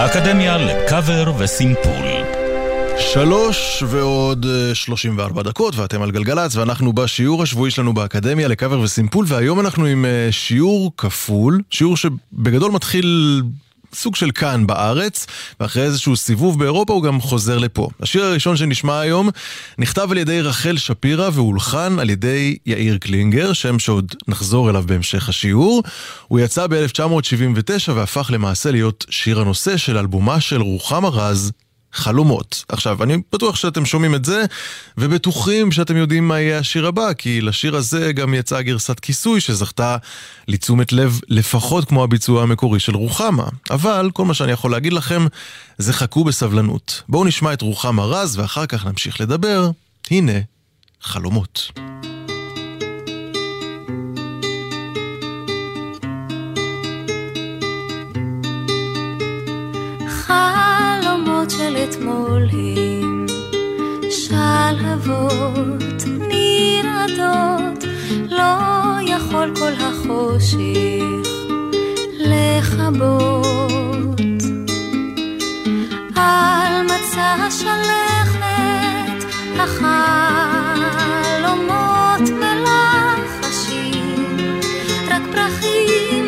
האקדמיה לקאבר וסימפול. שלוש ועוד 34 דקות, ואתם על גלגלצ, ואנחנו בשיעור השבועי שלנו באקדמיה לקאבר וסימפול, והיום אנחנו עם שיעור כפול, שיעור שבגדול מתחיל סוג של כאן בארץ, ואחרי איזשהו סיבוב באירופה הוא גם חוזר לפה. השיר הראשון שנשמע היום נכתב על ידי רחל שפירא והולחן על ידי יאיר קלינגר, שם שעוד נחזור אליו בהמשך השיעור. הוא יצא ב-1979 והפך למעשה להיות שיר הנושא של אלבומה של רוחמה רז, חלומות. עכשיו, אני בטוח שאתם שומעים את זה, ובטוחים שאתם יודעים מה יהיה השיר הבא, כי לשיר הזה גם יצאה גרסת כיסוי שזכתה לתשומת לב לפחות כמו הביצוע המקורי של רוחמה. אבל כל מה שאני יכול להגיד לכם זה חכו בסבלנות. בואו נשמע את רוחמה רז ואחר כך נמשיך לדבר. הנה, חלומות. אתמול הם שלהבות נרעדות, לא יכול כל החושך לכבות. על מצע השלכת החלומות מלחשים, רק פרחים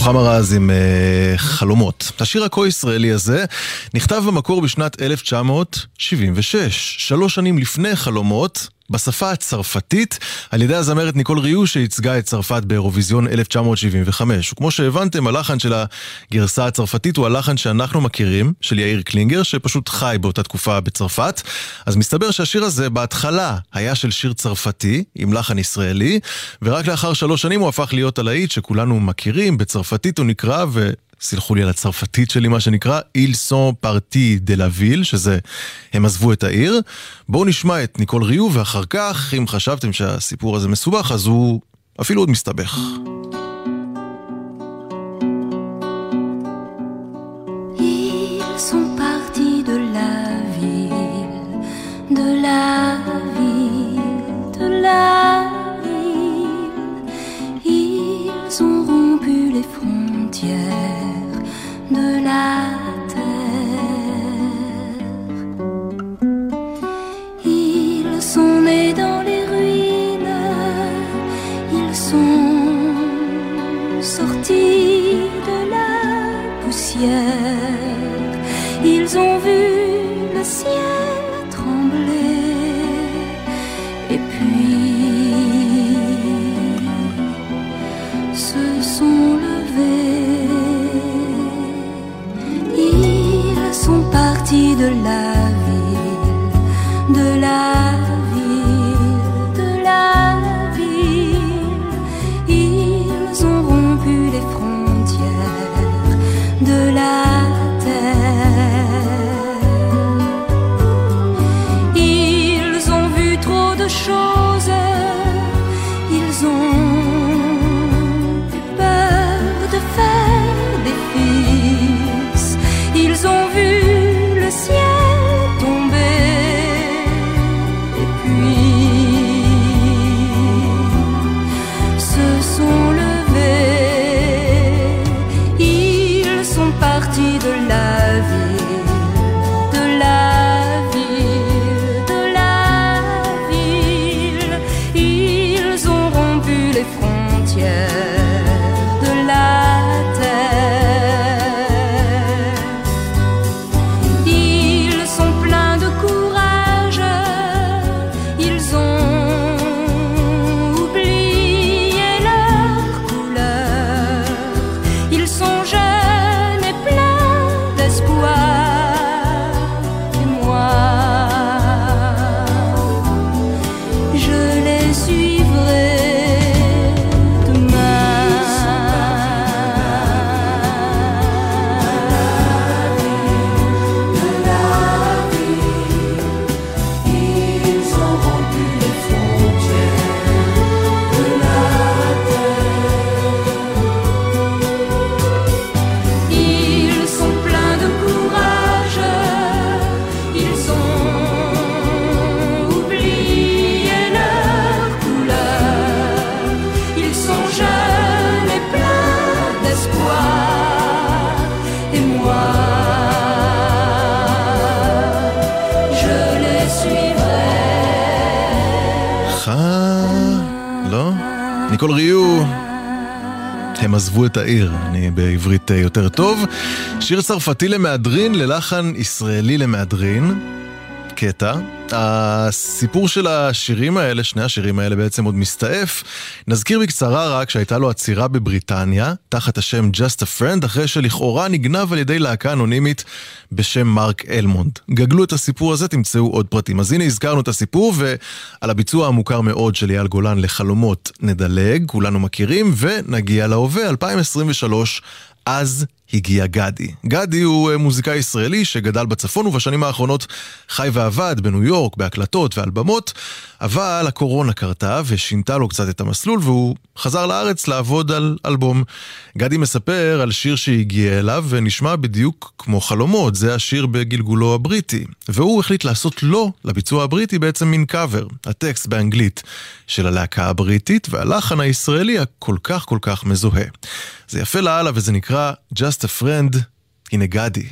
רוחמה רז עם uh, חלומות. השיר הכה-ישראלי הזה נכתב במקור בשנת 1976, שלוש שנים לפני חלומות, בשפה הצרפתית, על ידי הזמרת ניקול ריו שייצגה את צרפת באירוויזיון 1975. וכמו שהבנתם, הלחן של הגרסה הצרפתית הוא הלחן שאנחנו מכירים, של יאיר קלינגר, שפשוט חי באותה תקופה בצרפת. אז מסתבר שהשיר הזה בהתחלה היה של שיר צרפתי, עם לחן ישראלי, ורק לאחר שלוש שנים הוא הפך להיות הלהיט שכולנו מכירים, בצרפתית הוא נקרא, ו... סלחו לי על הצרפתית שלי, מה שנקרא, Ils sont partis de la ville, שזה, הם עזבו את העיר. בואו נשמע את ניקול ריו, ואחר כך, אם חשבתם שהסיפור הזה מסובך, אז הוא אפילו עוד מסתבך. se sont levés. Ils sont partis de là. ניקול ריו... הם עזבו את העיר, אני בעברית יותר טוב. שיר צרפתי למהדרין ללחן ישראלי למהדרין. קטע. הסיפור של השירים האלה, שני השירים האלה בעצם עוד מסתעף. נזכיר בקצרה רק שהייתה לו עצירה בבריטניה, תחת השם Just a Friend, אחרי שלכאורה נגנב על ידי להקה אנונימית בשם מרק אלמונד. גגלו את הסיפור הזה, תמצאו עוד פרטים. אז הנה הזכרנו את הסיפור, ועל הביצוע המוכר מאוד של אייל גולן לחלומות נדלג, כולנו מכירים, ונגיע להווה, 2023. אז הגיע גדי. גדי הוא אה, מוזיקאי ישראלי שגדל בצפון ובשנים האחרונות חי ועבד בניו יורק, בהקלטות ועל במות, אבל הקורונה קרתה ושינתה לו קצת את המסלול והוא חזר לארץ לעבוד על אלבום. גדי מספר על שיר שהגיע אליו ונשמע בדיוק כמו חלומות, זה השיר בגלגולו הבריטי. והוא החליט לעשות לו, לביצוע הבריטי, בעצם מין קאבר, הטקסט באנגלית של הלהקה הבריטית והלחן הישראלי הכל כך כל כך מזוהה. זה יפה לאללה וזה נקרא Just a Friend, הנה גדי.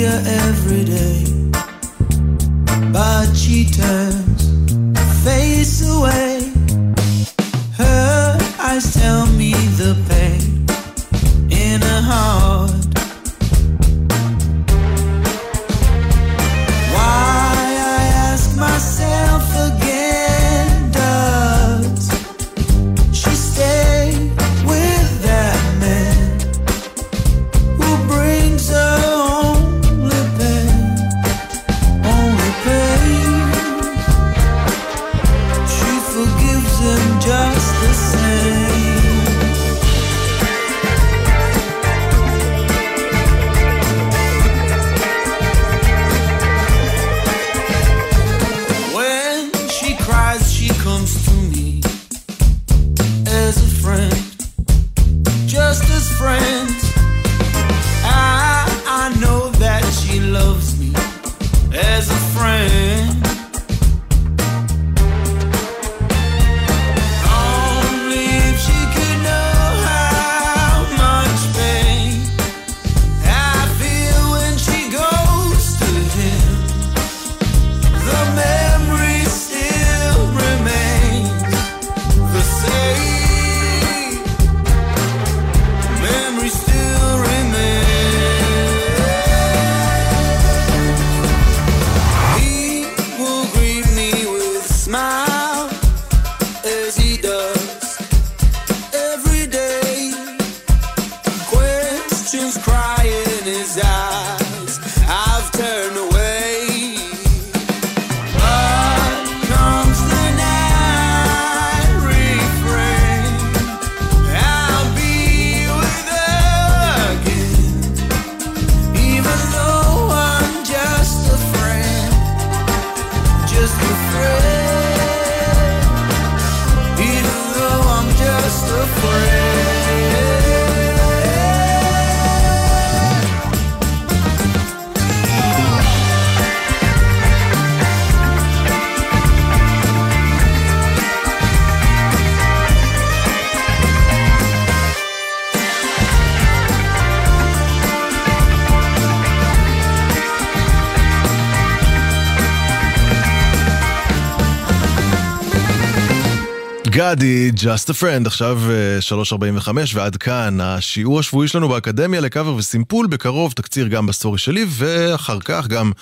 every day by cheetahs. גדי, Just a Friend, עכשיו אה, 3.45 ועד כאן השיעור השבועי שלנו באקדמיה לקאבר וסימפול, בקרוב תקציר גם בסטורי שלי, ואחר כך גם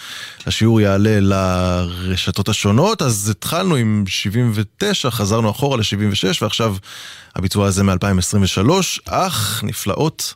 השיעור יעלה לרשתות השונות, אז התחלנו עם 79, חזרנו אחורה ל-76, ועכשיו הביצוע הזה מ-2023, אך נפלאות